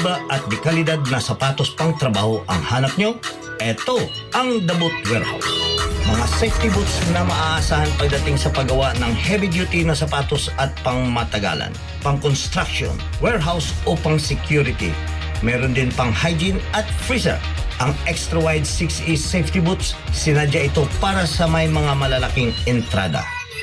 Matibay ba at di kalidad na sapatos pang trabaho ang hanap nyo? Ito ang The Boot Warehouse. Mga safety boots na maaasahan pagdating sa paggawa ng heavy-duty na sapatos at pang matagalan, pang construction, warehouse o pang security. Meron din pang hygiene at freezer. Ang extra wide 6E safety boots, sinadya ito para sa may mga malalaking entrada.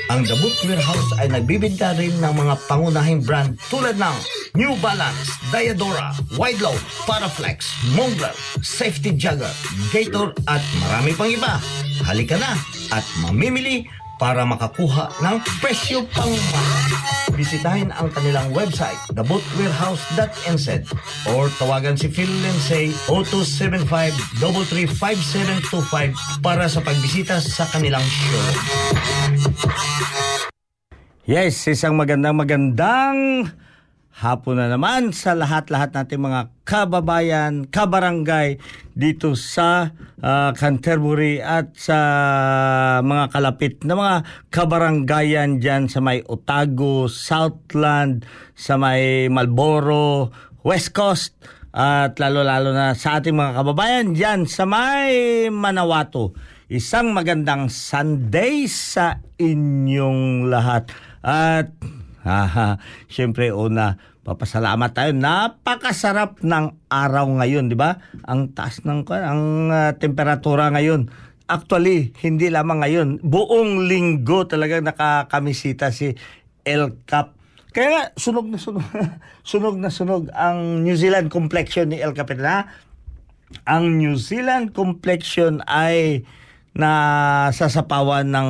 Ang The Boot Warehouse ay nagbibinta rin ng mga pangunahing brand tulad ng New Balance, Diadora, Wideload, Paraflex, Montblanc, Safety Jagger, Gator at marami pang iba. Halika na at mamimili para makakuha ng presyo pang mahal. Bisitahin ang kanilang website, thebootwarehouse.nz or tawagan si Phil Lindsay 0275-335725 para sa pagbisita sa kanilang showroom. Yes, isang magandang magandang hapon na naman sa lahat-lahat nating mga kababayan, kabarangay dito sa ah, Canterbury at sa mga kalapit na mga kabarangayan dyan sa may Otago, Southland, sa may Malboro, West Coast at lalo-lalo na sa ating mga kababayan dyan sa may Manawato. Isang magandang Sunday sa inyong lahat. At Haha, syempre una, papasalamat tayo. Napakasarap ng araw ngayon, di ba? Ang taas ng ang ah, temperatura ngayon. Actually, hindi lamang ngayon, buong linggo talagang nakakamisita si El Cap. Kaya nga, sunog na sunog, sunog na sunog ang New Zealand complexion ni El Capitan. Ang New Zealand complexion ay na sasapawan ng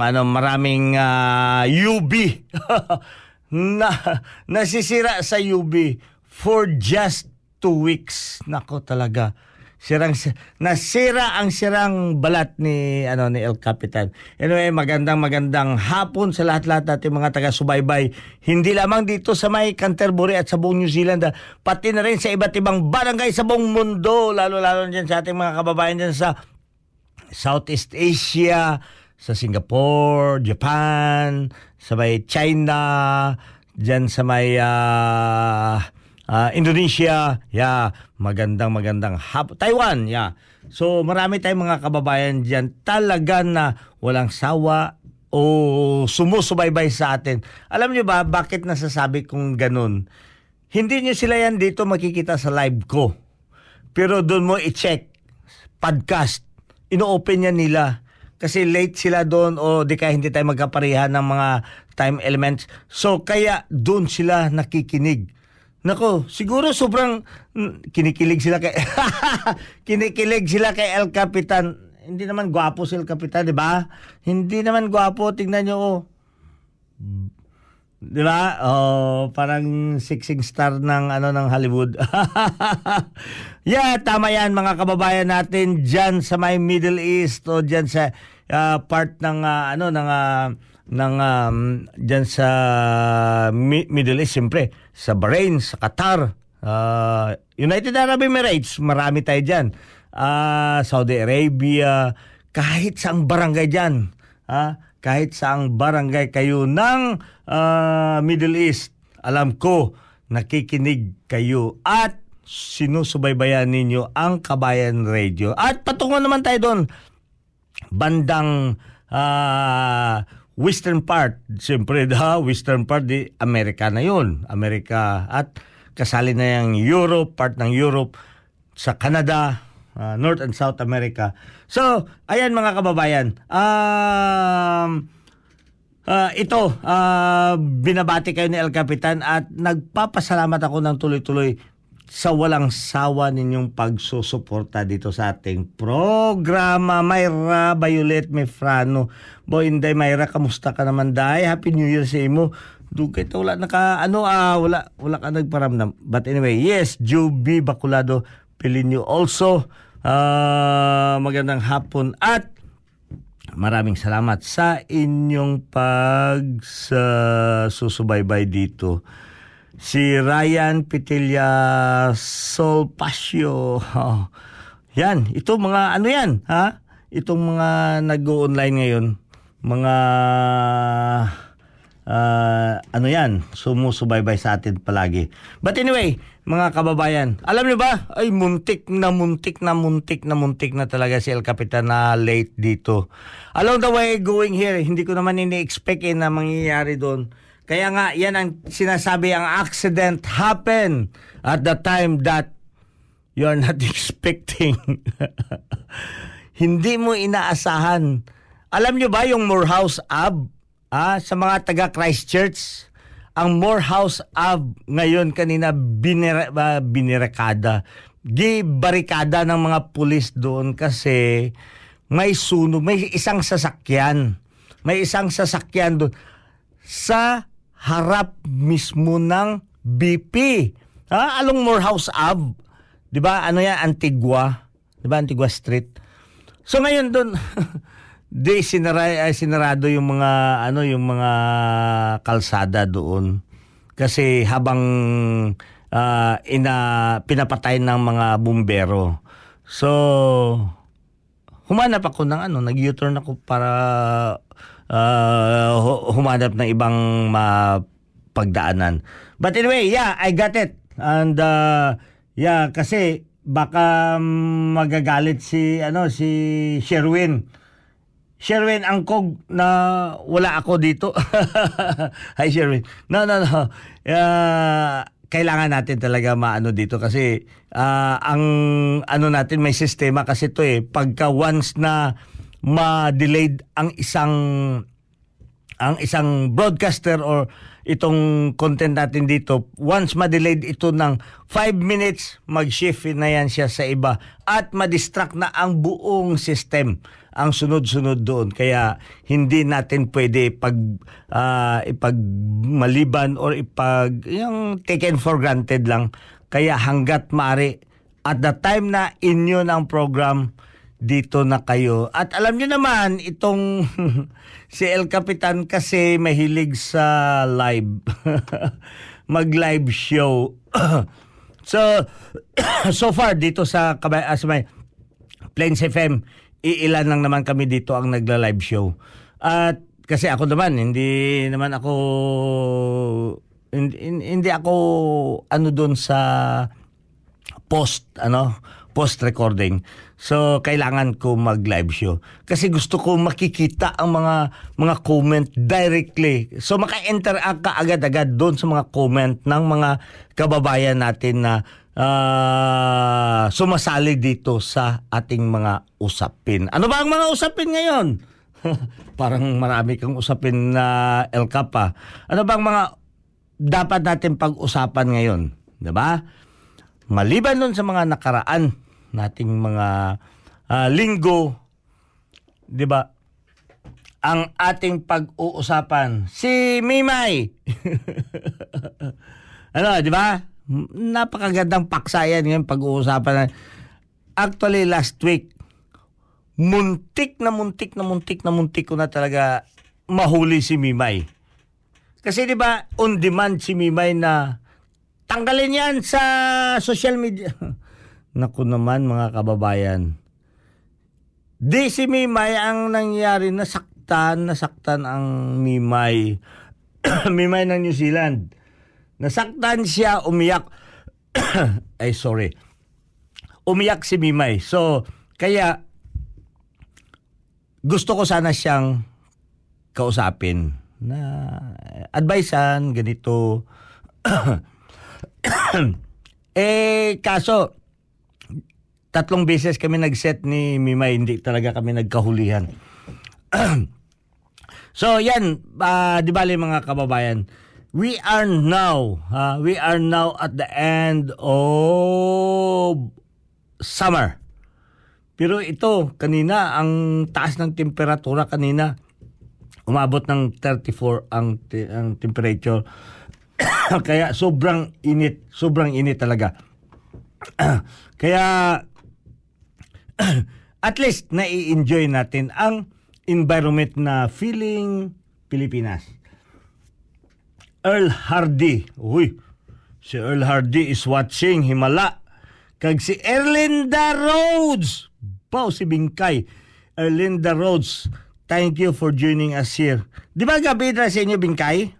ano maraming ah, UV na nasisira sa UV for just two weeks nako talaga sirang nasira ang sirang balat ni ano ni El Capitan. Anyway, magandang magandang hapon sa lahat-lahat nating mga taga-subaybay. Hindi lamang dito sa may Canterbury at sa buong New Zealand, ah, pati na rin sa iba't ibang barangay sa buong mundo, lalo-lalo dyan sa ating mga kababayan dyan sa Southeast Asia, sa Singapore, Japan, sa may China, dyan sa may ah, ah, Indonesia, yeah, magandang magandang hap Taiwan, yeah. So marami tayong mga kababayan diyan talaga na walang sawa o sumusubaybay sa atin. Alam niyo ba bakit nasasabi kong ganun? Hindi niyo sila yan dito makikita sa live ko. Pero doon mo i-check podcast ino-open yan nila kasi late sila doon o di kaya hindi tayo magkapareha ng mga time elements. So kaya doon sila nakikinig. Nako, siguro sobrang mm, kinikilig sila kay kinikilig sila kay El Capitan. Hindi naman gwapo si El Capitan, di ba? Hindi naman gwapo, tingnan niyo oh. Di ba? Oh, parang sixing star ng ano ng Hollywood. yeah, tama yan mga kababayan natin diyan sa may Middle East o diyan sa ah, part ng ah, ano ng ah, ng um, diyan sa Mi- Middle East siyempre, sa Bahrain, sa Qatar, Ah, United Arab Emirates, marami tayo dyan. Ah, Saudi Arabia, kahit saang barangay dyan. Ah, kahit saang barangay kayo ng ah, Middle East, alam ko, nakikinig kayo at sinusubaybayan ninyo ang Kabayan Radio. At patungo naman tayo doon, bandang ah, western part. Siyempre, ha, western part, di Amerika na yun. Amerika. At kasali na yung Europe, part ng Europe, sa Canada, ah, North and South America. So, ayan mga kababayan. Um, Ah, ito, ah, binabati kayo ni El Capitan at nagpapasalamat ako ng tuloy-tuloy sa walang sawa ninyong pagsusuporta dito sa ating programa. Mayra Violet Mefrano. Boy, Inday Mayra, kamusta ka naman day? Happy New Year sa imo. Dugay to wala naka ano ah wala wala ka nagparamdam. But anyway, yes, Juby Baculado Pilinyo also. ah, magandang hapon at Maraming salamat sa inyong pag sa susubaybay dito. Si Ryan Pitilla Solpasio. Oh. Yan, ito mga ano yan, ha? Itong mga nag-online ngayon, mga ah, ano yan, sumusubaybay sa atin palagi. But anyway, mga kababayan, alam niyo ba, ay muntik na muntik na muntik na muntik na talaga si El Capitan na late dito. Along the way going here, hindi ko naman ini-expect eh, na mangyayari doon. Kaya nga, yan ang sinasabi, ang accident happen at the time that you are not expecting. Hindi mo inaasahan. Alam nyo ba yung Morehouse Ave? Ah, sa mga taga Christchurch, ang Morehouse Ave ngayon kanina binira, uh, binirekada. Gibarikada ng mga pulis doon kasi may sunog, may isang sasakyan. May isang sasakyan doon sa harap mismo ng BP. Ha? Along Morehouse Ave. 'Di ba? Ano 'yan? Antigua. 'Di ba? Antigua Street. So ngayon doon di sinara, ay, sinarado yung mga ano yung mga kalsada doon. Kasi habang ah, ina pinapatay ng mga bumbero. So humanap ako ng ano, nag-U-turn ako para uh, hu- humanap ng ibang mapagdaanan. But anyway, yeah, I got it. And uh, yeah, kasi baka magagalit si ano si Sherwin. Sherwin Angkog na wala ako dito. Hi Sherwin. No, no, no. Uh, kailangan natin talaga maano dito kasi ah, ang ano natin may sistema kasi to eh pagka once na ma-delayed ang isang ang isang broadcaster or itong content natin dito, once ma-delayed ito ng 5 minutes, mag-shift na yan siya sa iba at ma-distract na ang buong system ang sunod-sunod doon. Kaya hindi natin pwede pag ah, ipagmaliban or ipag yung taken for granted lang. Kaya hanggat mari at the time na inyo ng program dito na kayo. At alam niyo naman, itong si El Capitan kasi mahilig sa live. Mag-live show. so, so far dito sa, ah, sa may Plains FM, iilan lang naman kami dito ang nagla-live show. At kasi ako naman, hindi naman ako hindi, hindi ako ano doon sa post ano post recording. So kailangan ko mag live show. Kasi gusto ko makikita ang mga mga comment directly. So maka-interact ka agad-agad doon sa mga comment ng mga kababayan natin na ah, sumasali dito sa ating mga usapin ano ba ang mga usapin ngayon parang marami kang usapin na El Capa ano bang mga dapat natin pag-usapan ngayon 'di ba Maliban nun sa mga nakaraan nating mga ah, linggo, 'di ba? Ang ating pag-uusapan si Mimay. ano, 'di ba? Napakagandang paksa yan ngayon pag-uusapan. na- Actually last week muntik na muntik na muntik na muntik ko na talaga mahuli si Mimay. Kasi 'di ba on demand si Mimay na tanggalin yan sa social media. Naku naman mga kababayan. Di si Mimay ang nangyari, nasaktan, nasaktan ang Mimay. Mimay ng New Zealand. Nasaktan siya, umiyak. Ay, sorry. Umiyak si Mimay. So, kaya, gusto ko sana siyang kausapin na advisean, ganito. eh, kaso, tatlong beses kami nag-set ni Mimay, hindi talaga kami nagkahulihan. so, yan, uh, di bali mga kababayan, we are now, uh, we are now at the end of summer. Pero ito, kanina, ang taas ng temperatura kanina, umabot ng 34 ang, ang temperature. Kaya sobrang init, sobrang init talaga. Kaya at least nai-enjoy natin ang environment na feeling Pilipinas. Earl Hardy. Uy, si Earl Hardy is watching Himala. Kag si Erlinda Rhodes. Pao si Bingkay. Erlinda Rhodes. Thank you for joining us here. Di ba gabi na sa inyo, Bingkay?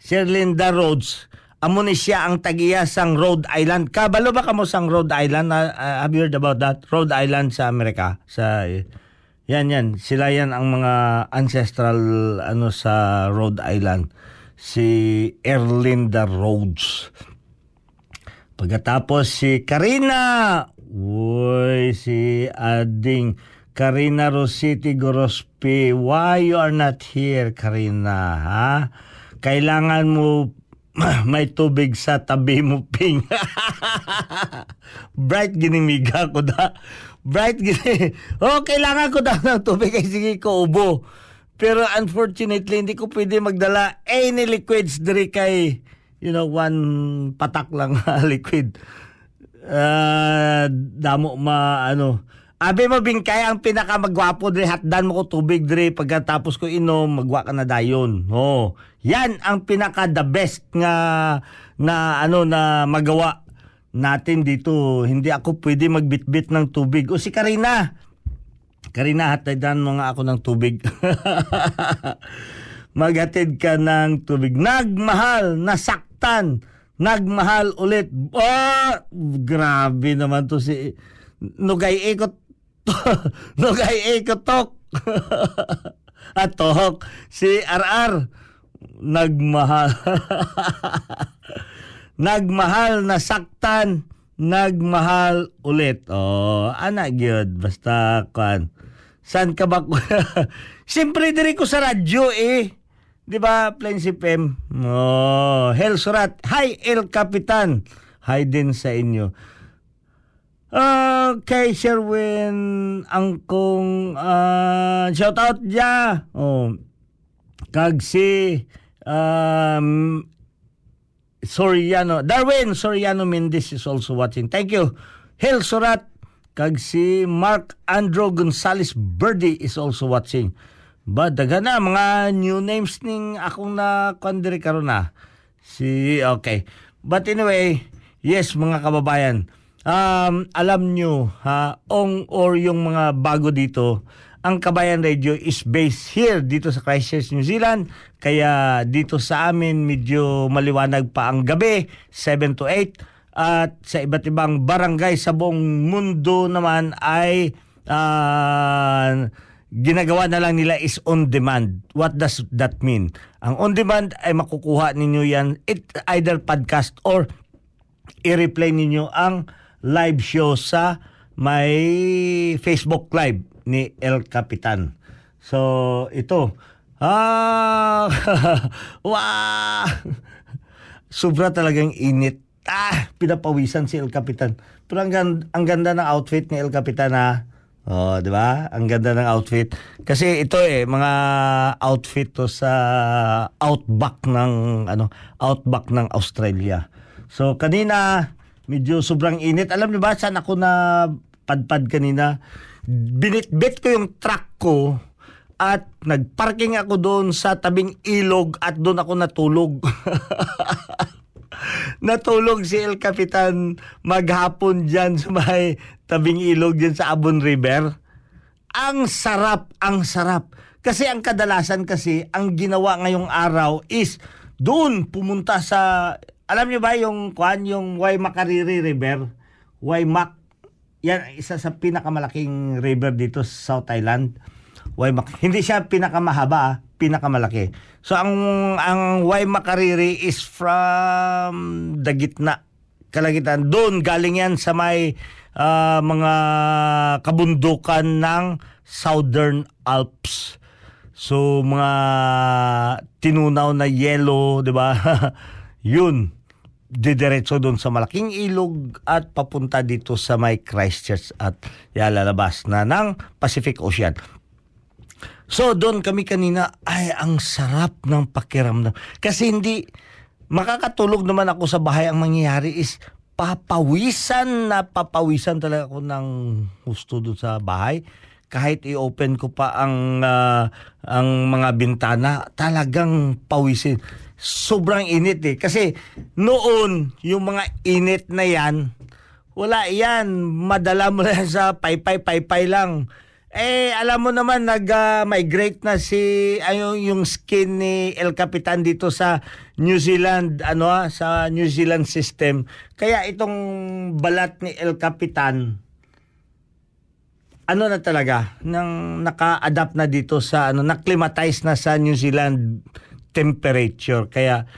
Si Erlinda Rhodes. Amo ni siya ang tagiya sang Rhode Island. Kabalo ba kamo sang Rhode Island? Uh, have you heard about that? Rhode Island sa Amerika. Sa yan yan, sila yan ang mga ancestral ano sa Rhode Island. Si Erlinda Rhodes. Pagkatapos si Karina. Uy, si Ading Karina Rositi Gorospi. Why you are not here, Karina? Ha? Kailangan mo may tubig sa tabi mo, Ping. Bright ginimiga ko da. Bright gini. Oh, kailangan ko daw ng tubig ay sige ko ubo. Pero unfortunately, hindi ko pwede magdala any liquids diri kay you know, one patak lang liquid. Uh, damo ma ano. Abi mo bingkay ang pinaka magwapo diri hatdan mo ko tubig diri pagkatapos ko inom magwa ka na dayon. Oh, yan ang pinaka the best nga na ano na magawa natin dito. Hindi ako pwede magbitbit ng tubig. O si Karina. Karina, hatadan mo nga ako ng tubig. Maghatid ka ng tubig. Nagmahal, nasaktan, nagmahal ulit. Oh, grabe naman to si Nugay Ikot. Nugay Ikotok. At tohok si RR nagmahal. Nagmahal na saktan, nagmahal ulit. Oh, anak gyud basta kan. San ka ba? Siyempre diri ko sa radyo eh. 'Di ba? Plains FM. Oh, Hel Surat. Hi El Capitan. Hi din sa inyo. Uh, kay Sherwin angkong uh, shout out ja. Oh. Kag si um, Soriano. Darwin Soriano Mendes is also watching. Thank you. Hel Surat. Kag si Mark Andro Gonzales Birdie is also watching. Ba, daga na, mga new names ning akong na kandiri karon na. Si, okay. But anyway, yes, mga kababayan, um, alam nyo, ha, ong or yung mga bago dito, ang Kabayan Radio is based here dito sa Christchurch, New Zealand. Kaya dito sa amin medyo maliwanag pa ang gabi, 7 to 8. At sa iba't ibang barangay sa buong mundo naman ay uh, ginagawa na lang nila is on demand. What does that mean? Ang on demand ay makukuha ninyo yan it either podcast or i-replay ninyo ang live show sa may Facebook Live ni El Capitan. So, ito. Ah, wow! Sobra talagang init. Ah, pinapawisan si El Capitan. Pero ang, ganda, ang ganda ng outfit ni El Capitan ha. Oh, 'di ba? Ang ganda ng outfit. Kasi ito eh mga outfit to sa outback ng ano, outback ng Australia. So kanina medyo sobrang init. Alam niyo ba saan ako na padpad kanina? Binitbit ko yung truck ko at nagparking ako doon sa tabing ilog at doon ako natulog. natulog si El Capitan maghapon dyan sa may tabing ilog dyan sa Abon River. Ang sarap, ang sarap. Kasi ang kadalasan kasi, ang ginawa ngayong araw is doon pumunta sa, alam niyo ba yung, kuan, yung Waimakariri River? Waimak. Yan, isa sa pinakamalaking river dito sa South Island. Waimak. Hindi siya pinakamahaba, ah, pinakamalaki. So ang ang Waimakariri is from the gitna kalagitan. Doon galing yan sa may ah, mga kabundukan ng Southern Alps. So mga tinunaw na yellow, 'di ba? Yun didiretso doon sa malaking ilog at papunta dito sa may Christchurch at yalalabas na ng Pacific Ocean. So doon kami kanina, ay ang sarap ng pakiramdam. Kasi hindi, makakatulog naman ako sa bahay. Ang mangyayari is papawisan na papawisan talaga ako ng gusto doon sa bahay. Kahit i-open ko pa ang ah, ang mga bintana, talagang pawisin. Sobrang init eh. Kasi noon, yung mga init na yan, wala yan. Madala mo yan sa paypay-paypay lang. Eh, alam mo naman, nag-migrate na si, ayun, yung skin ni El Capitan dito sa New Zealand, ano ah, sa New Zealand system. Kaya itong balat ni El Capitan, ano na talaga, nang naka-adapt na dito sa, ano, naklimatize na sa New Zealand temperature. Kaya,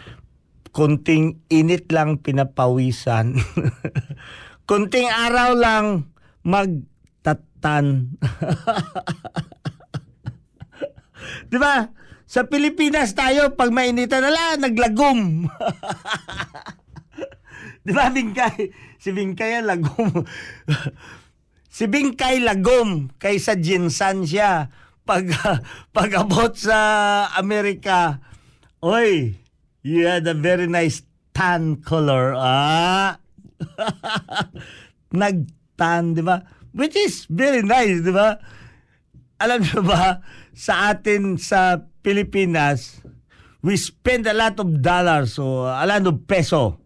konting init lang pinapawisan. konting araw lang magtatan. 'Di ba? Sa Pilipinas tayo pag mainitan na lang naglagom. 'Di ba Bingkay? Si Bingkay lagom. si Bingkay lagom kaysa Jinsan siya. Pag pag abot sa Amerika, oy, you had a very nice tan color. Ah. Nagtan, di ba? Which is very nice, di ba? Alam niyo ba, sa atin sa Pilipinas, we spend a lot of dollars o a lot of peso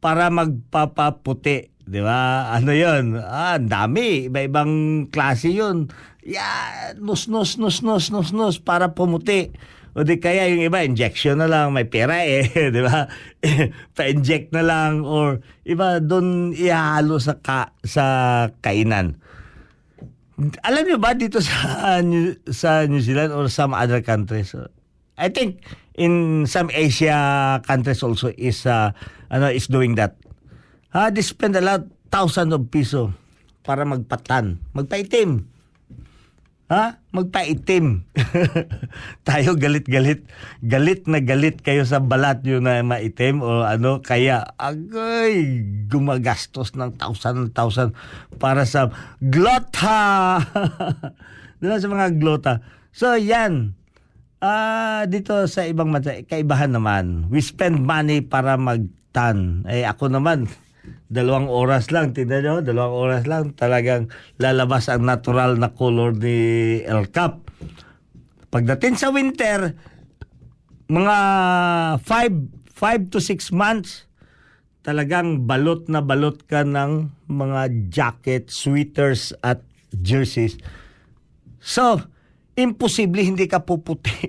para magpapaputi. Di ba? Ano yon? Ah, dami. Iba-ibang klase yun. Yeah, nus, nus, nus, nus, nus, nus, para pumuti. O di kaya yung iba, injection na lang, may pera eh, di ba? Pa-inject na lang or iba doon ihalo sa ka, sa kainan. Alam niyo ba dito sa New, sa New Zealand or some other countries? I think in some Asia countries also is uh, ano is doing that. Ha, they spend a lot thousand of piso para magpatan, magpaitim. Ha? Magpaitim. Tayo galit-galit. Galit na galit kayo sa balat yun na maitim o ano. Kaya, agay, gumagastos ng thousand thousand para sa glota. Diba sa mga glota. So, yan. Ah, dito sa ibang mata, kaibahan naman. We spend money para magtan. Eh, ako naman, dalawang oras lang, tingnan nyo, dalawang oras lang, talagang lalabas ang natural na color ni El Cap. Pagdating sa winter, mga 5 5 to 6 months, talagang balot na balot ka ng mga jacket, sweaters at jerseys. So, imposible hindi ka puputi.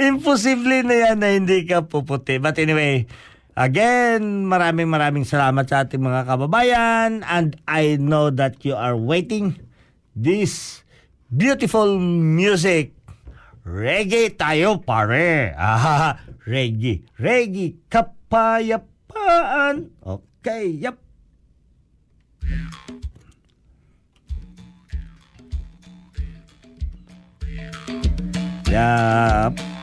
Imposible na yan na hindi ka puputi. But anyway, again, maraming maraming salamat sa ating mga kababayan and I know that you are waiting this beautiful music. Reggae tayo pare. Ah, reggae. Reggae kapayapaan. Okay, yep. Yep. Yeah.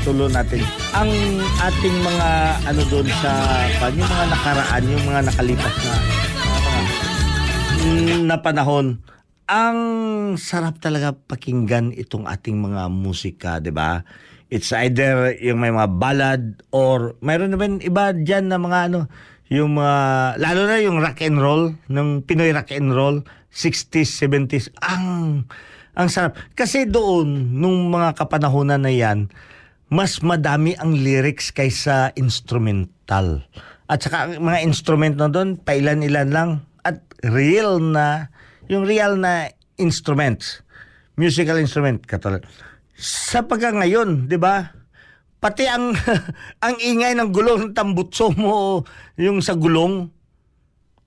Tinitulo natin. Ang ating mga, ano doon sa, pan, yung mga nakaraan, yung mga nakalipas na, mm, na panahon, ang sarap talaga pakinggan itong ating mga musika, 'di ba? It's either yung may mga ballad or mayroon naman iba diyan na mga ano, yung mga lalo na yung rock and roll, ng Pinoy rock and roll, 60s, 70s. Ang ang sarap kasi doon nung mga kapanahonan na 'yan, mas madami ang lyrics kaysa instrumental. At saka ang mga instrument na doon, pailan-ilan lang at real na yung real na instruments, musical instrument katulad. Sa pagka ngayon, 'di ba? Pati ang ang ingay ng gulong ng tambutso mo, yung sa gulong,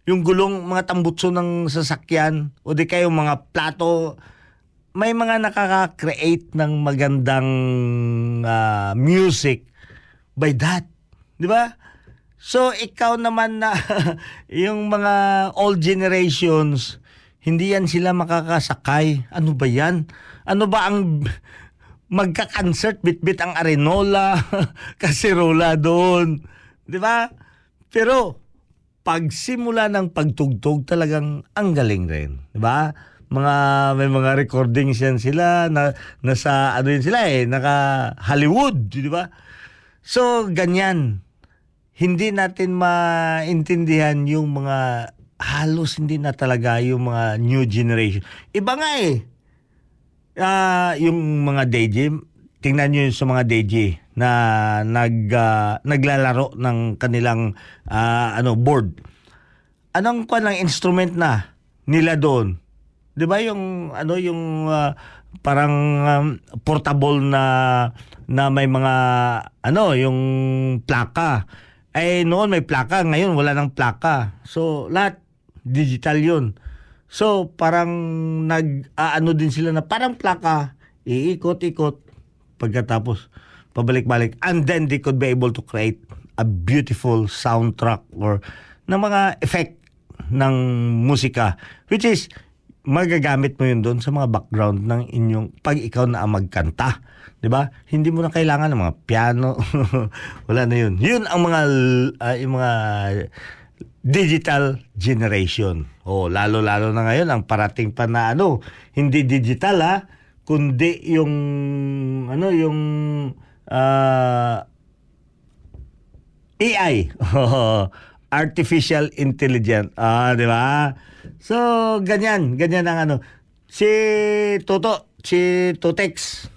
yung gulong mga tambutso ng sasakyan o di kayo mga plato may mga nakaka-create ng magandang ah, music by that. 'Di ba? So ikaw naman na yung mga old generations hindi yan sila makakasakay. Ano ba yan? Ano ba ang magka-concert bit-bit ang arenola, kasirola doon. 'Di ba? Pero pagsimula ng pagtugtog talagang ang galing rin, 'di ba? Mga may mga recordings yan sila na nasa ano yun sila eh, naka Hollywood, 'di ba? So ganyan. Hindi natin maintindihan yung mga halos hindi na talaga yung mga new generation. Iba nga eh. Ah, yung mga DJ, tingnan niyo yung sa mga DJ na nag ah, naglalaro ng kanilang ah, ano board. Anong kwa ng instrument na nila doon? 'Di ba yung ano yung ah, parang um, portable na na may mga ano yung plaka. Eh noon may plaka, ngayon wala nang plaka. So lahat digital 'yun. So parang nag aano din sila na parang plaka, iikot-ikot pagkatapos pabalik-balik and then they could be able to create a beautiful soundtrack or ng mga effect ng musika which is magagamit mo yun doon sa mga background ng inyong pag ikaw na magkanta. 'Di ba? Hindi mo na kailangan ng mga piano. Wala na yun. Yun ang mga ah, yung mga digital generation. Oh, lalo-lalo na ngayon ang parating pa na ano, hindi digital ha, kundi yung ano yung ah, AI. Artificial Intelligence. Ah, di ba? So, ganyan. Ganyan ang ano. Si Toto, si Totex,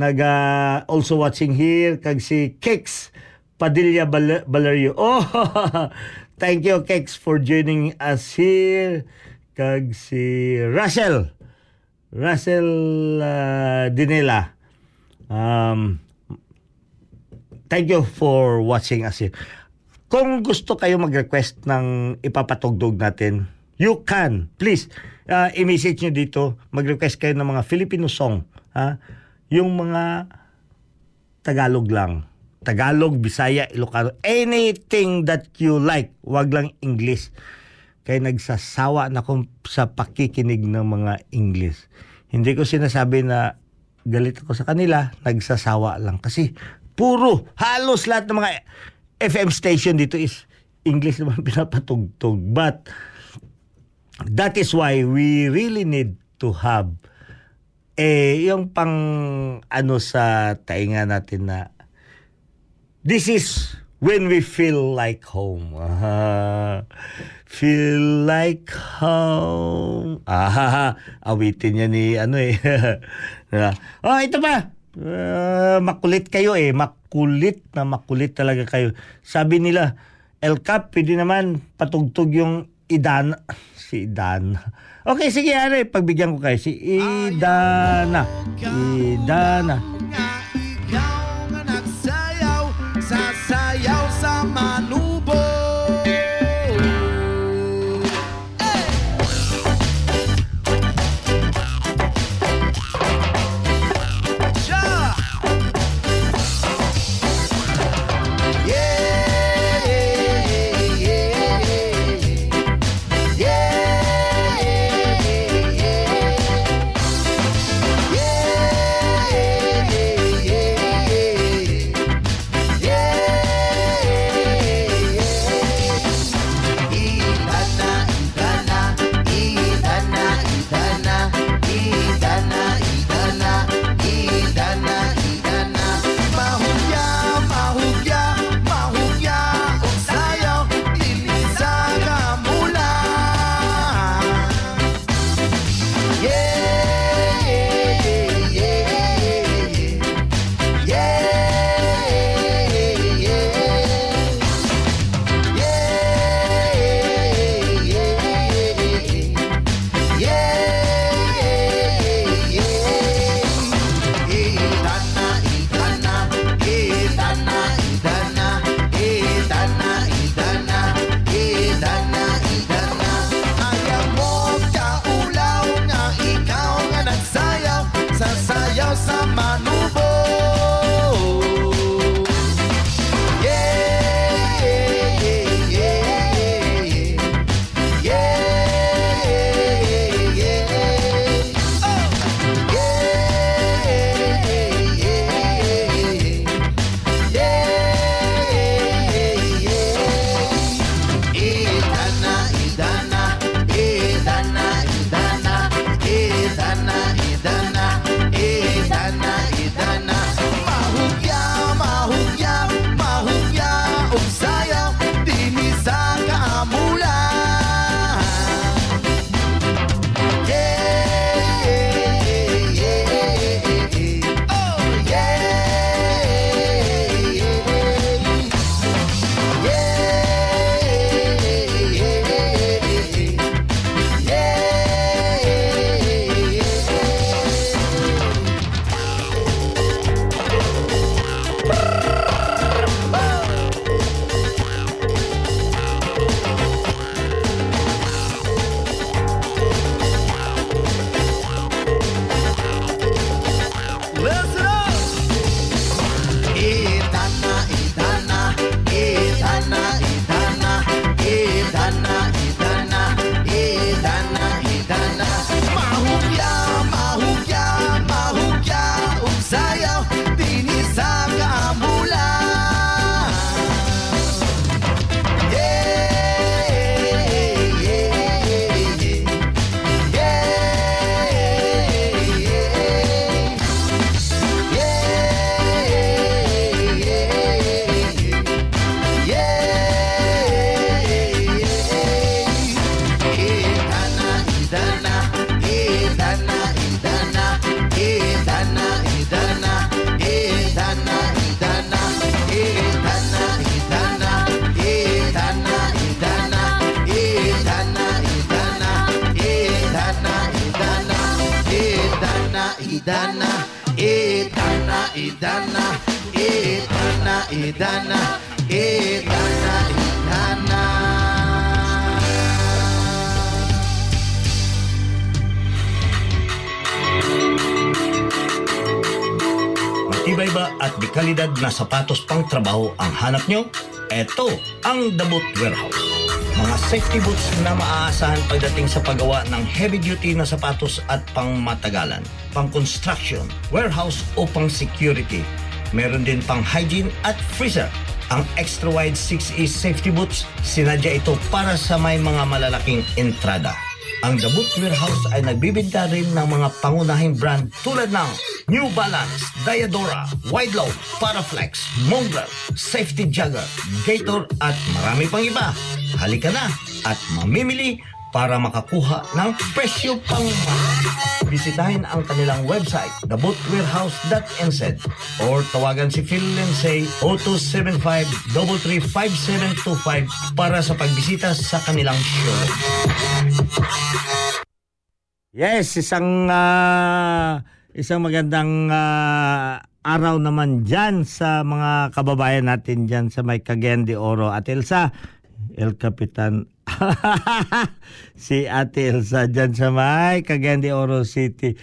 nag ah, also watching here. Kag si Kix Padilla Bal- Valerio. Oh, thank you, Kix, for joining us here. Kag si Russell. Russell ah, Dinela. Um, thank you for watching us here. Kung gusto kayo mag-request ng ipapatugtog natin, you can. Please, uh, i-message nyo dito. Mag-request kayo ng mga Filipino song. Ha? Yung mga Tagalog lang. Tagalog, Bisaya, Ilocano. Anything that you like. Wag lang English. Kaya nagsasawa na ako sa pakikinig ng mga English. Hindi ko sinasabi na galit ako sa kanila. Nagsasawa lang. Kasi puro, halos lahat ng mga FM station dito is English naman pinapatugtog. But that is why we really need to have eh yung pang ano sa tainga natin na this is when we feel like home. Ah, feel like home. Ah, awitin niya ni ano eh. oh, ito pa. Ah, makulit kayo eh. Makulit na makulit talaga kayo. Sabi nila, El Cap, pwede naman patugtog yung Idana. Si Idana. Okay, sige, ano pagbigyan ko kayo. Si Idana. Idana. nga ikaw nga nagsayaw Sasayaw sa manubo trabaho ang hanap nyo? Eto ang The Boot Warehouse. Mga safety boots na maaasahan pagdating sa paggawa ng heavy-duty na sapatos at pang matagalan, pang construction, warehouse o pang security. Meron din pang hygiene at freezer. Ang extra wide 6E safety boots, sinadya ito para sa may mga malalaking entrada. Ang The Boot Warehouse ay nagbibinta rin ng mga pangunahing brand tulad ng New Balance, Diadora, Wideload, Paraflex, Mongrel, Safety Jagger, Gator at marami pang iba. Halika na at mamimili para makakuha ng presyo pang mahal. Bisitahin ang kanilang website, thebootwarehouse.nz or tawagan si Phil Lindsay 0275-335725 para sa pagbisita sa kanilang showroom. Yes, isang ah, isang magandang ah, araw naman diyan sa mga kababayan natin diyan sa may Cagayan Oro at Elsa El Capitan si Ate Elsa diyan sa may Cagayan Oro City.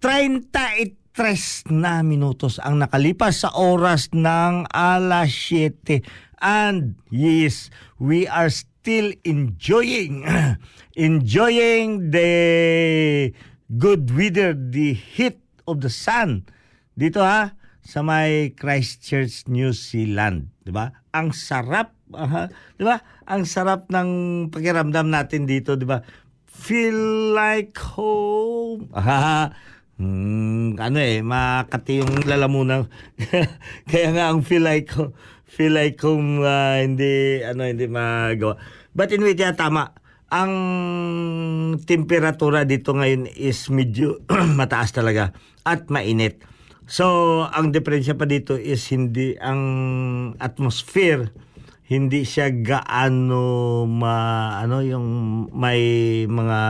33 na minutos ang nakalipas sa oras ng alas 7 and yes we are still enjoying enjoying the good weather the heat of the sun. Dito ha sa may Christchurch New Zealand di ba? Ang sarap aha, di ba ang sarap ng pakiramdam natin dito di ba feel like home aha Hmm, ano eh, makati yung lalamunan. Kaya nga ang feel like feel like kung ah, hindi ano hindi magawa. But anyway, kaya tama. Ang temperatura dito ngayon is medyo mataas talaga at mainit. So, ang diferensya pa dito is hindi ang atmosphere hindi siya gaano ma ano yung may mga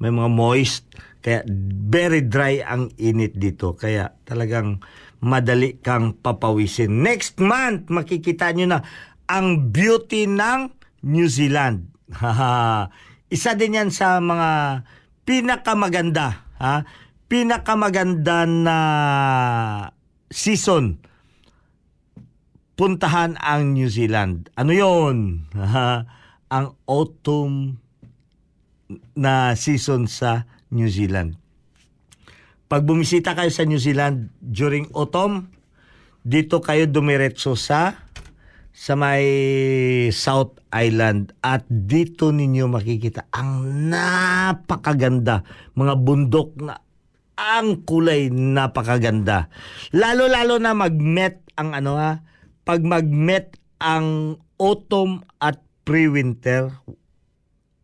may mga moist. Kaya very dry ang init dito. Kaya talagang madali kang papawisin. Next month makikita nyo na ang beauty ng New Zealand. Isa din yan sa mga pinakamaganda ha? Pinakamaganda na season puntahan ang New Zealand. Ano yon? ang autumn na season sa New Zealand. Pag bumisita kayo sa New Zealand during autumn, dito kayo dumiretso sa sa may South Island at dito ninyo makikita ang napakaganda mga bundok na ang kulay napakaganda. Lalo-lalo na mag-met ang ano ha, pag mag-met ang autumn at pre-winter,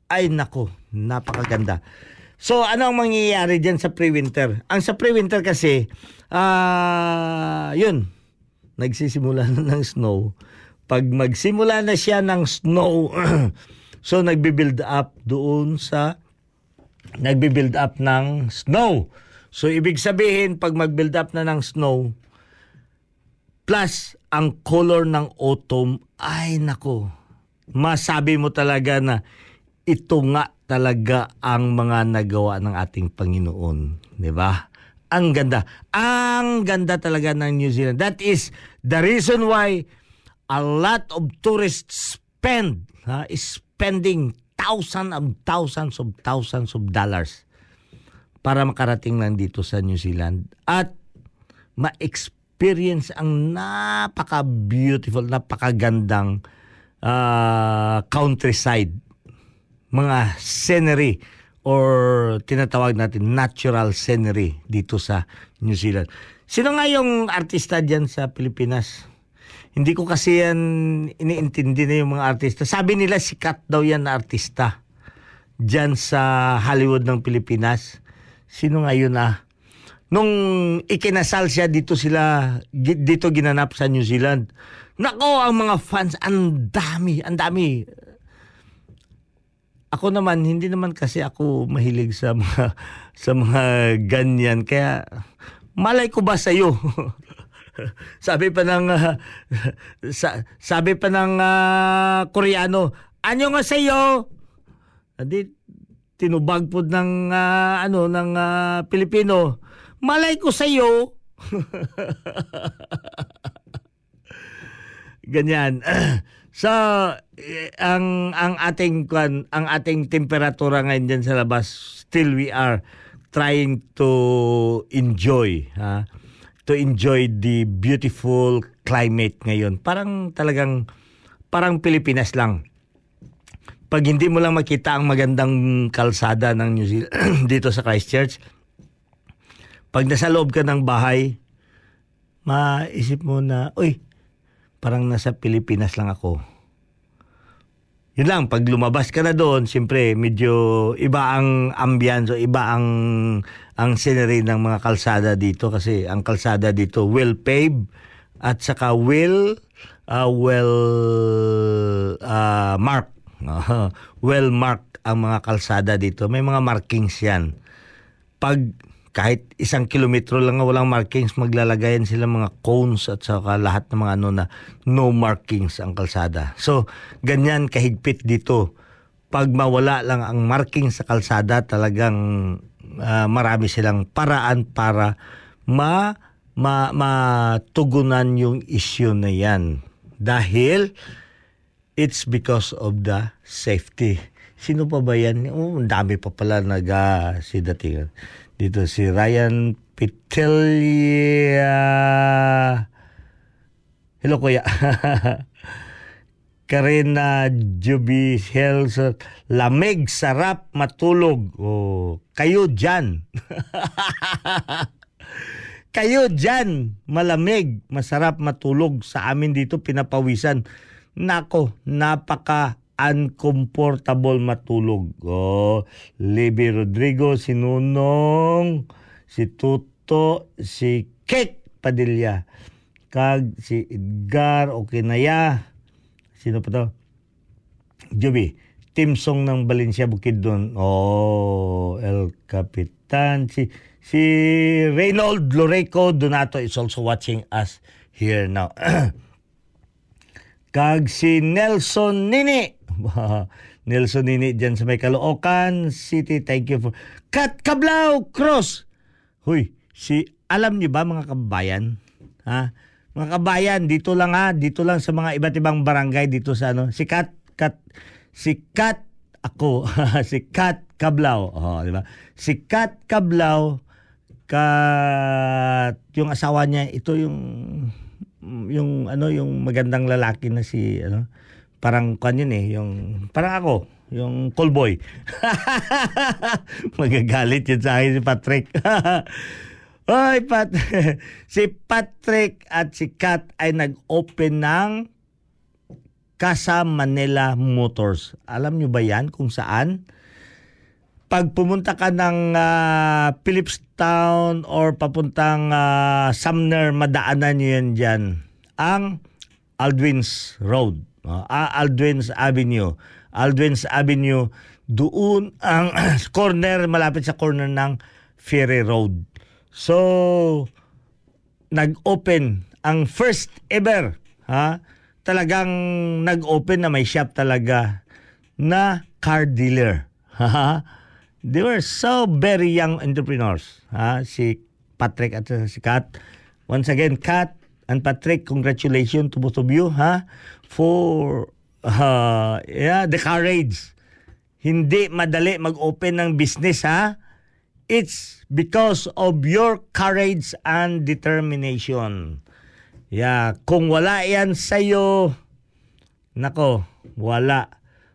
ay nako, napakaganda. So, ano ang mangyayari dyan sa pre-winter? Ang sa pre-winter kasi, ah, yun, nagsisimula na ng snow. Pag magsimula na siya ng snow, so nagbi-build up doon sa nagbi-build up ng snow. So ibig sabihin pag mag-build up na ng snow plus ang color ng autumn ay nako. Masabi mo talaga na ito nga talaga ang mga nagawa ng ating Panginoon, 'di ba? ang ganda. Ang ganda talaga ng New Zealand. That is the reason why a lot of tourists spend, ha, is spending thousands of thousands of thousands of dollars para makarating lang dito sa New Zealand at ma-experience ang napaka-beautiful, napakagandang ah, countryside, mga scenery or tinatawag natin natural scenery dito sa New Zealand. Sino nga yung artista diyan sa Pilipinas? Hindi ko kasi yan iniintindi na yung mga artista. Sabi nila sikat daw yan na artista diyan sa Hollywood ng Pilipinas. Sino nga yun ah? Nung ikinasal siya dito sila dito ginanap sa New Zealand. Nako, ang mga fans ang dami, ang dami. Ako naman hindi naman kasi ako mahilig sa mga sa mga ganyan kaya malay ko ba sa iyo? sabi pa ng ah, sa, sabi pa ng ah, Koreano, "Anyo nga sa iyo?" Adi tinubag po ng ah, ano ng ah, Pilipino. Malay ko sa iyo. Ganyan. so eh, ang ang ating ang ating temperatura ngayon dyan sa labas still we are trying to enjoy ha to enjoy the beautiful climate ngayon. Parang talagang parang Pilipinas lang pag hindi mo lang makita ang magandang kalsada ng New Zealand dito sa Christchurch, pag nasa loob ka ng bahay, maisip mo na, uy, parang nasa Pilipinas lang ako. Yun lang, pag lumabas ka na doon, siyempre, medyo iba ang ambience, o iba ang, ang scenery ng mga kalsada dito kasi ang kalsada dito well paved at saka well, uh, well uh, marked. Aha. well marked ang mga kalsada dito. May mga markings yan. Pag kahit isang kilometro lang na walang markings, maglalagayan sila mga cones at saka lahat ng mga ano na no markings ang kalsada. So, ganyan kahigpit dito. Pag mawala lang ang marking sa kalsada, talagang ah, marami silang paraan para ma, ma matugunan yung issue na yan. Dahil it's because of the safety. Sino pa ba yan? Oh, dami pa pala nag uh, dito si Ryan Pitelia. Hello kuya. Karina Juby Hells Lamig, sarap, matulog. Oh, kayo dyan. kayo dyan, malamig, masarap matulog. Sa amin dito, pinapawisan. Nako, napaka uncomfortable matulog. Oh, Libby Rodrigo, si Nunong, si Tuto, si Kek Padilla, kag si Edgar Okinaya, sino pa to? Juby, team song ng Valencia Bukidnon. Oh, El Capitan, si si Reynold Loreco Donato is also watching us here now. Kag si Nelson Nini. Nelson Nini dyan sa may Caloocan City. Thank you for... Kat Kablaw Cross. Huy, si... Alam niyo ba mga kabayan? Ha? Mga kabayan, dito lang ha. Dito lang sa mga iba't ibang barangay dito sa ano. Si Kat... Kat si Kat ako. si Kat Kablaw. Oh, di ba? Si Kat Kablaw kat yung asawa niya ito yung yung ano yung magandang lalaki na si ano parang kan yun eh yung parang ako yung call boy. Magagalit yun sa akin si Patrick. Hoy Pat si Patrick at si Kat ay nag-open ng Casa Manila Motors. Alam nyo ba yan kung saan pag pumunta ka ng ah, Phillipstown or papuntang ah, Sumner, madaanan nyo yan dyan. Ang Aldwins Road. Ah, Aldwins Avenue. Aldwins Avenue, doon ang corner, malapit sa corner ng Ferry Road. So, nag-open ang first ever, ha? Talagang nag-open na may shop talaga na car dealer. Ha? They were so very young entrepreneurs. Ha? Si Patrick at si Kat. Once again, Kat and Patrick, congratulations to both of you, ha? For uh, yeah, the courage. Hindi madali mag-open ng business, ha? It's because of your courage and determination. Yeah, kung wala yan sa'yo, nako, wala.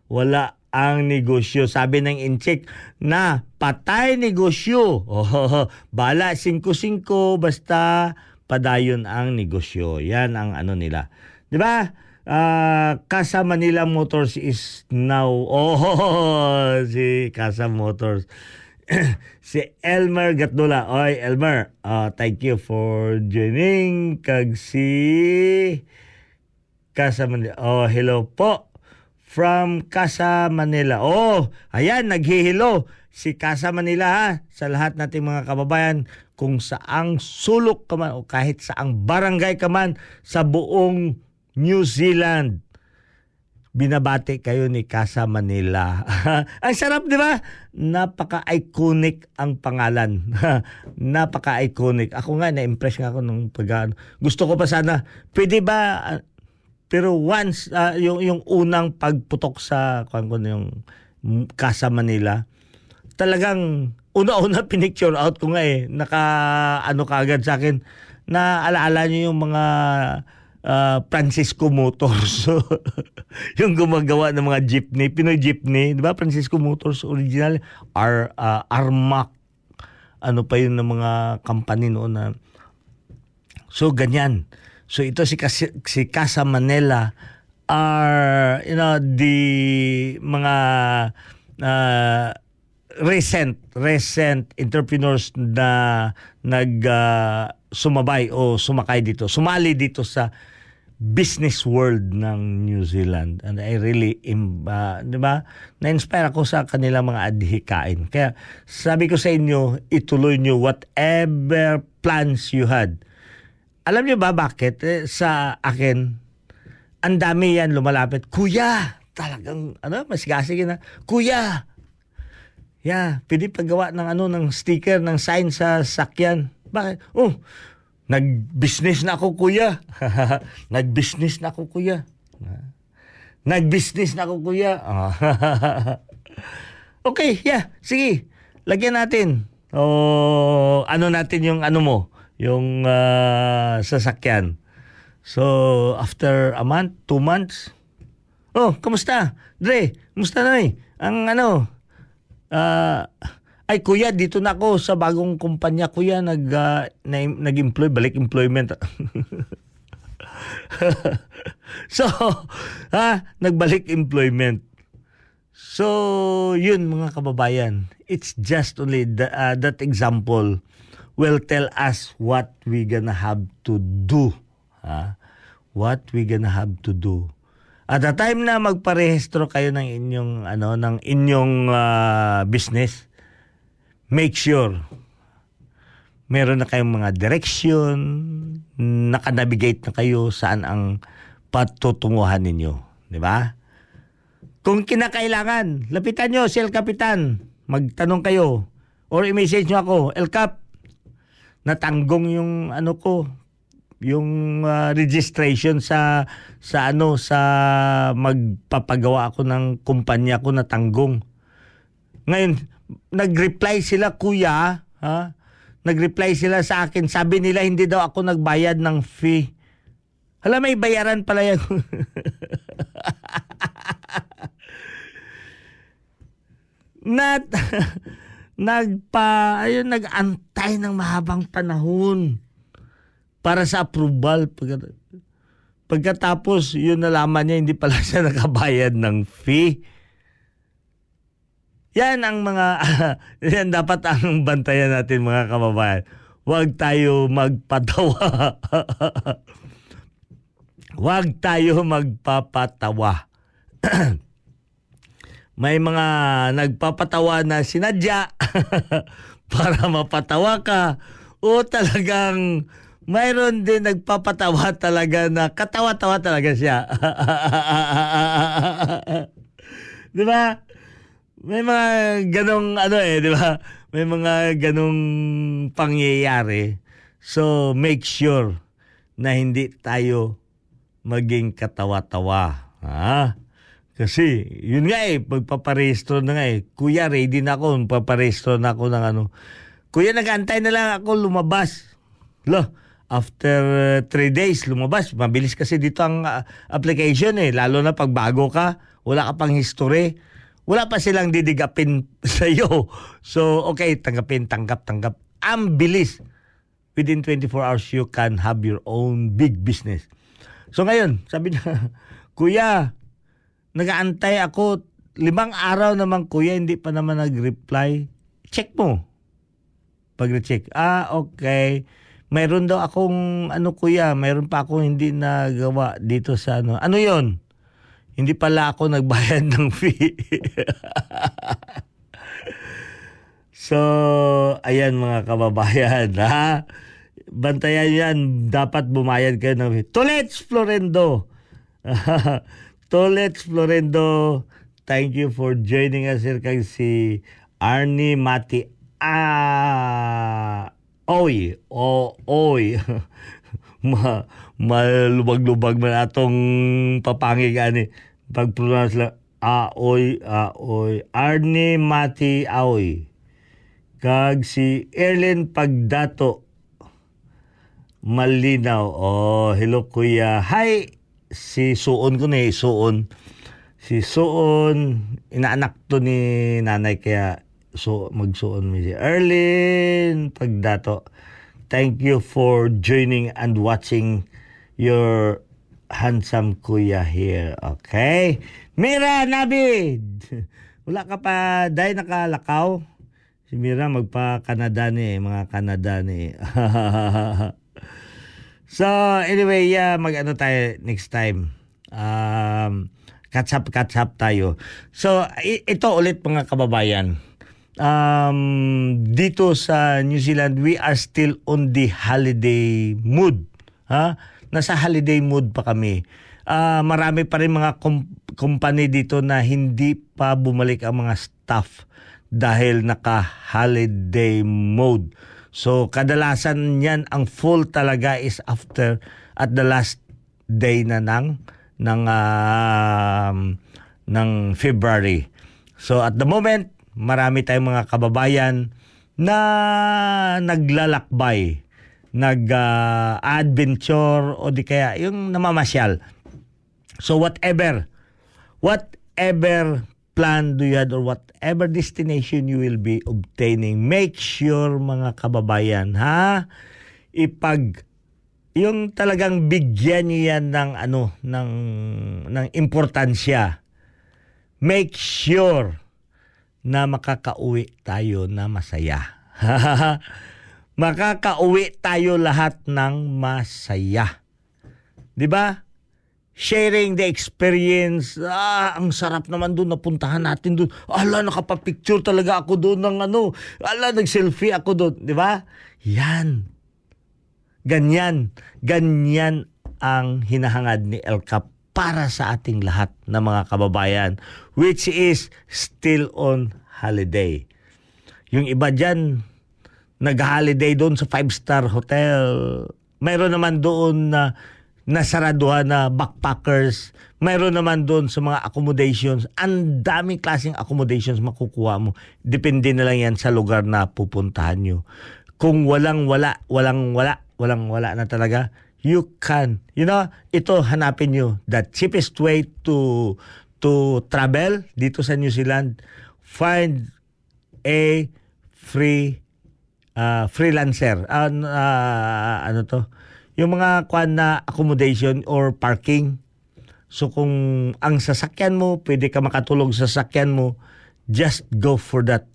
Wala ang negosyo. Sabi ng incheck na patay negosyo. Oh, bala 5-5 basta padayon ang negosyo. Yan ang ano nila. 'Di ba? Ah, Casa Manila Motors is now oh si Casa Motors si Elmer Gatdula. Oy, Elmer, uh, thank you for joining. Kag si Casa Manila. Oh, hello po. From Casa Manila. Oh, ayan, naghihilo. Si Casa Manila ha, sa lahat nating mga kababayan, kung saang sulok ka man o kahit saang barangay ka man sa buong New Zealand binabati kayo ni Casa Manila. ang sarap, di ba? Napaka-iconic ang pangalan. Napaka-iconic. Ako nga, na-impress nga ako nung pag Gusto ko pa sana, pwede ba, pero once, ah, yung, yung unang pagputok sa, kung ko na yung Casa Manila, talagang una-una pinicture out ko nga eh. Naka, ano kaagad sa akin, na alaala niyo yung mga uh, Francisco Motors. yung gumagawa ng mga jeepney, Pinoy jeepney, 'di ba? Francisco Motors original R uh, Armac ano pa yun ng mga company noon na So ganyan. So ito si Kas- si Casa Manila are you know the mga uh, recent recent entrepreneurs na nag uh, sumabay o sumakay dito, sumali dito sa business world ng New Zealand. And I really, uh, di ba, na-inspire ako sa kanilang mga adhikain. Kaya sabi ko sa inyo, ituloy nyo whatever plans you had. Alam niyo ba bakit? Eh, sa akin, ang dami yan lumalapit. Kuya! Talagang, ano, masigasig na. Kuya! Yeah, pwede paggawa ng ano ng sticker ng sign sa sakyan. Bakit? Oh, Nag-business na ako, kuya. Nag-business na ako, kuya. Nag-business na ako, kuya. okay, yeah. Sige. Lagyan natin. O, ano natin yung ano mo? Yung uh, sasakyan. So, after a month, two months. Oh, kamusta? Dre, kamusta na eh? Ang ano, ah, uh, ay kuya, dito na ako sa bagong kumpanya kuya nag uh, na, nag-employ balik employment. so, ha, nagbalik employment. So, yun mga kababayan, it's just only the, uh, that example will tell us what we gonna have to do. Ha? What we gonna have to do. At the time na magparehistro kayo ng inyong ano ng inyong uh, business, make sure meron na kayong mga direction, nakanavigate na kayo saan ang patutunguhan ninyo. Di ba? Kung kinakailangan, lapitan nyo si El Capitan. Magtanong kayo. Or i-message nyo ako, El Cap, natanggong yung ano ko, yung uh, registration sa sa ano sa magpapagawa ako ng kumpanya ko na tanggong. Ngayon, nag-reply sila, kuya, ha? Nag-reply sila sa akin, sabi nila hindi daw ako nagbayad ng fee. Hala, may bayaran pala yan. Nat, nagpa, ayun, nag-antay ng mahabang panahon para sa approval. Pag, pagkatapos, yun nalaman niya, hindi pala siya nakabayad ng fee. Yan ang mga, yan dapat ang bantayan natin mga kababayan. Huwag tayo magpatawa. Huwag tayo magpapatawa. May mga nagpapatawa na sinadya para mapatawa ka o talagang mayroon din nagpapatawa talaga na katawa-tawa talaga siya. Di ba? May mga ganong ano eh, di ba? may mga ganong pangyayari. So, make sure na hindi tayo maging katawa-tawa. Ha? Kasi, yun nga eh, pagpaparehistro na nga eh. Kuya, ready na ako, paparehistro na ako ng ano. Kuya, nag-antay na lang ako lumabas. Lo, after uh, three days, lumabas. Mabilis kasi dito ang uh, application eh. Lalo na pag bago ka, wala ka pang history. Wala pa silang didigapin sa iyo. So, okay, tanggapin, tanggap, tanggap. Ang bilis. Within 24 hours, you can have your own big business. So ngayon, sabi niya, Kuya, nagaantay ako limang araw naman kuya, hindi pa naman nag-reply. Check mo. Pag-check. Ah, okay. Mayroon daw akong, ano kuya, mayroon pa akong hindi nagawa dito sa ano. Ano yon? Hindi pala ako nagbayad ng fee. so, ayan mga kababayan, ha? Bantayan yan, dapat bumayad kayo ng fee. Tulets Florendo! Tolets Florendo, thank you for joining us here kay si Arnie Mati. Ah, oy, o oy. ma malubag-lubag man atong papangig ani. Pag pronounce lang aoy aoy. Arnie Mati aoy. Kag si Erlen Pagdato Malinaw. Oh hello kuya. Hi si Suon ko ni Suon. Si Suon, inaanak to ni nanay kaya so magsuon mi si Erlin Pagdato. Thank you for joining and watching your handsome kuya here. Okay? Mira Nabid! Wala ka pa, dahil nakalakaw. Si Mira magpa-Canada ni, mga Canada ni. So, anyway, yeah, mag-ano tayo next time. Um, catch up, catch up tayo. So, ito ulit mga kababayan. Um, dito sa New Zealand, we are still on the holiday mood. Ha? Nasa holiday mood pa kami. Ah, marami pa rin mga kom- company dito na hindi pa bumalik ang mga staff dahil naka-holiday mode. So kadalasan yan ang full talaga is after at the last day na ng ng um, ng February. So at the moment, marami tayong mga kababayan na naglalakbay, nag-adventure o di kaya yung namamasyal. So whatever, whatever plan do you have or whatever destination you will be obtaining, make sure mga kababayan ha, ipag yung talagang bigyan niyo yan ng ano ng ng importansya. Make sure na makakauwi tayo na masaya. makakauwi tayo lahat ng masaya. 'Di ba? Sharing the experience. Ah, ang sarap naman doon napuntahan natin doon. Ala, nakapapicture talaga ako doon ng ano. Ala, nag-selfie ako doon. Di ba? Yan. Ganyan. Ganyan ang hinahangad ni El Cap para sa ating lahat na mga kababayan which is still on holiday. Yung iba dyan, nag-holiday doon sa five-star hotel. Mayroon naman doon na nasaraduhan na backpackers. Mayroon naman doon sa mga accommodations. Ang daming klaseng accommodations makukuha mo. Depende na lang yan sa lugar na pupuntahan nyo. Kung walang wala, walang wala, walang wala na talaga, you can. You know, ito hanapin nyo. The cheapest way to to travel dito sa New Zealand, find a free uh, freelancer. Uh, uh, ano to? Yung mga kwan na accommodation or parking. So kung ang sasakyan mo, pwede ka makatulog sa sasakyan mo, just go for that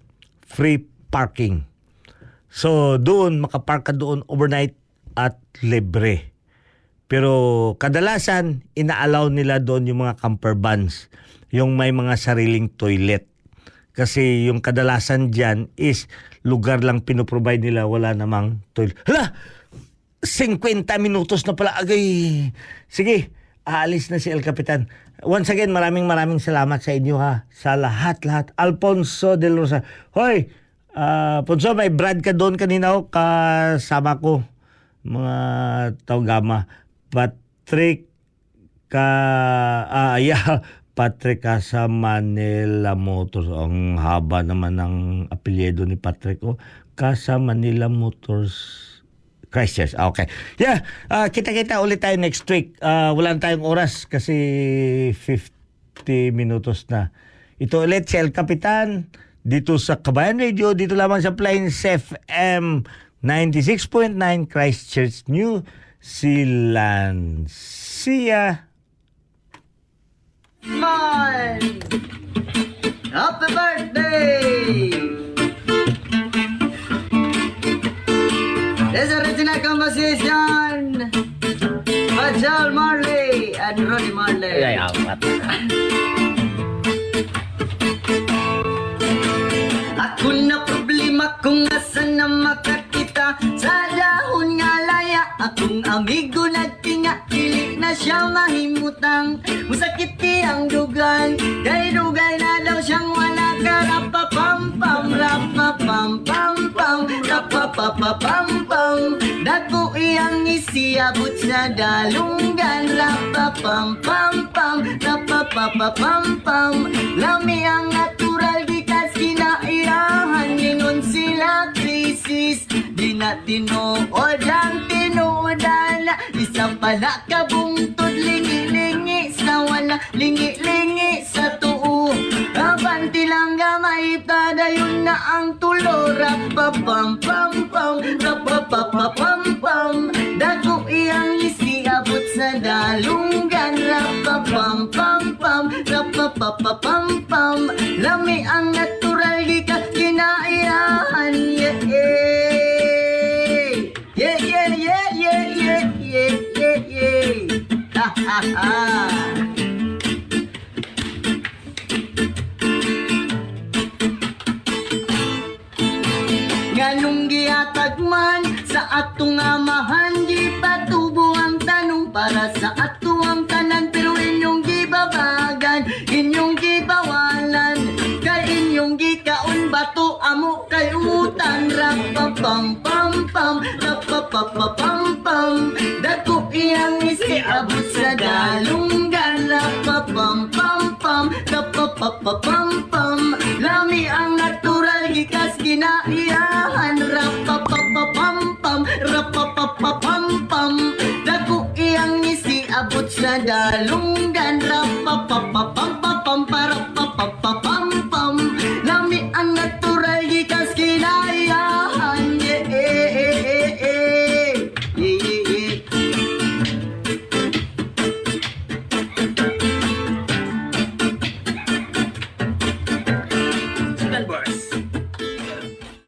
free parking. So doon, makapark ka doon overnight at libre. Pero kadalasan, ina-allow nila doon yung mga camper vans, yung may mga sariling toilet. Kasi yung kadalasan dyan is lugar lang pinoprovide nila, wala namang toilet. Hala! 50 minutos na pala agay. Sige, aalis na si El Capitan. Once again, maraming maraming salamat sa inyo ha. Sa lahat-lahat. Alfonso de Rosa. Hoy, Ah, Ponso, may Brad ka doon kanina o kasama ko. Mga Taugama. Patrick ka ah yeah, Patrick sa Manila Motors. Ang haba naman ng apelyido ni Patrick ko. Casa Manila Motors Christchurch. Ah, Okay. Yeah, ah, kita-kita ulit tayo next week. Ah, wala na tayong oras kasi 50 minutos na. Ito ulit si El Capitan dito sa Kabayan Radio, dito lamang sa Plains FM 96.9 Christchurch, New Zealand. See ya! Mine! Happy birthday! This original composition by Joel Marley and Ronnie Marley. Ako na problema kung asan na makakita. Sa dahon nga laya Akong amigo nagtinga Dili na siya mahimutang. Musakit ang dugan Kay dugay na daw siyang wala ka Rapapam pam Rapapam pam pam Rapapapapam pam Dako iyang isiabot sa dalunggan. Rapapam pam pam Rapapapapam pam Lami ang natural di kas kinaiyahan Ningon sila krisis Di na tinuod ang tinuodan Isa pala kabungtod Lingi-lingi sa wala Lingi-lingi na ang tulo. Rapapam pam pam Rapapapapam pam Dako iyang isiabot sa dalunggan. Rapapam pam pam Rapapapapam pam Lami ang natural di ka kinaiyahan. Yeah. Yeah yeah yeah yeah yeah yeah yeah yeah. Ha ha ha man sa atong amahan Di patubo ang tanong. Para sa ato ang tanan Pero inyong gibabagan, inyong gibawalan. Kay inyong gikaon bato amo kay utan Rapapam pam pam, rapapapapam pam. Dako iyang isiabot sa dalunggan Rapapam pam pam, rapapapapam pam. Lami ang natural gikas kinaiyahan Rapapapapam pam, rapapapapam pam Dako iyang isiabot sa dalunggan Rapapapapam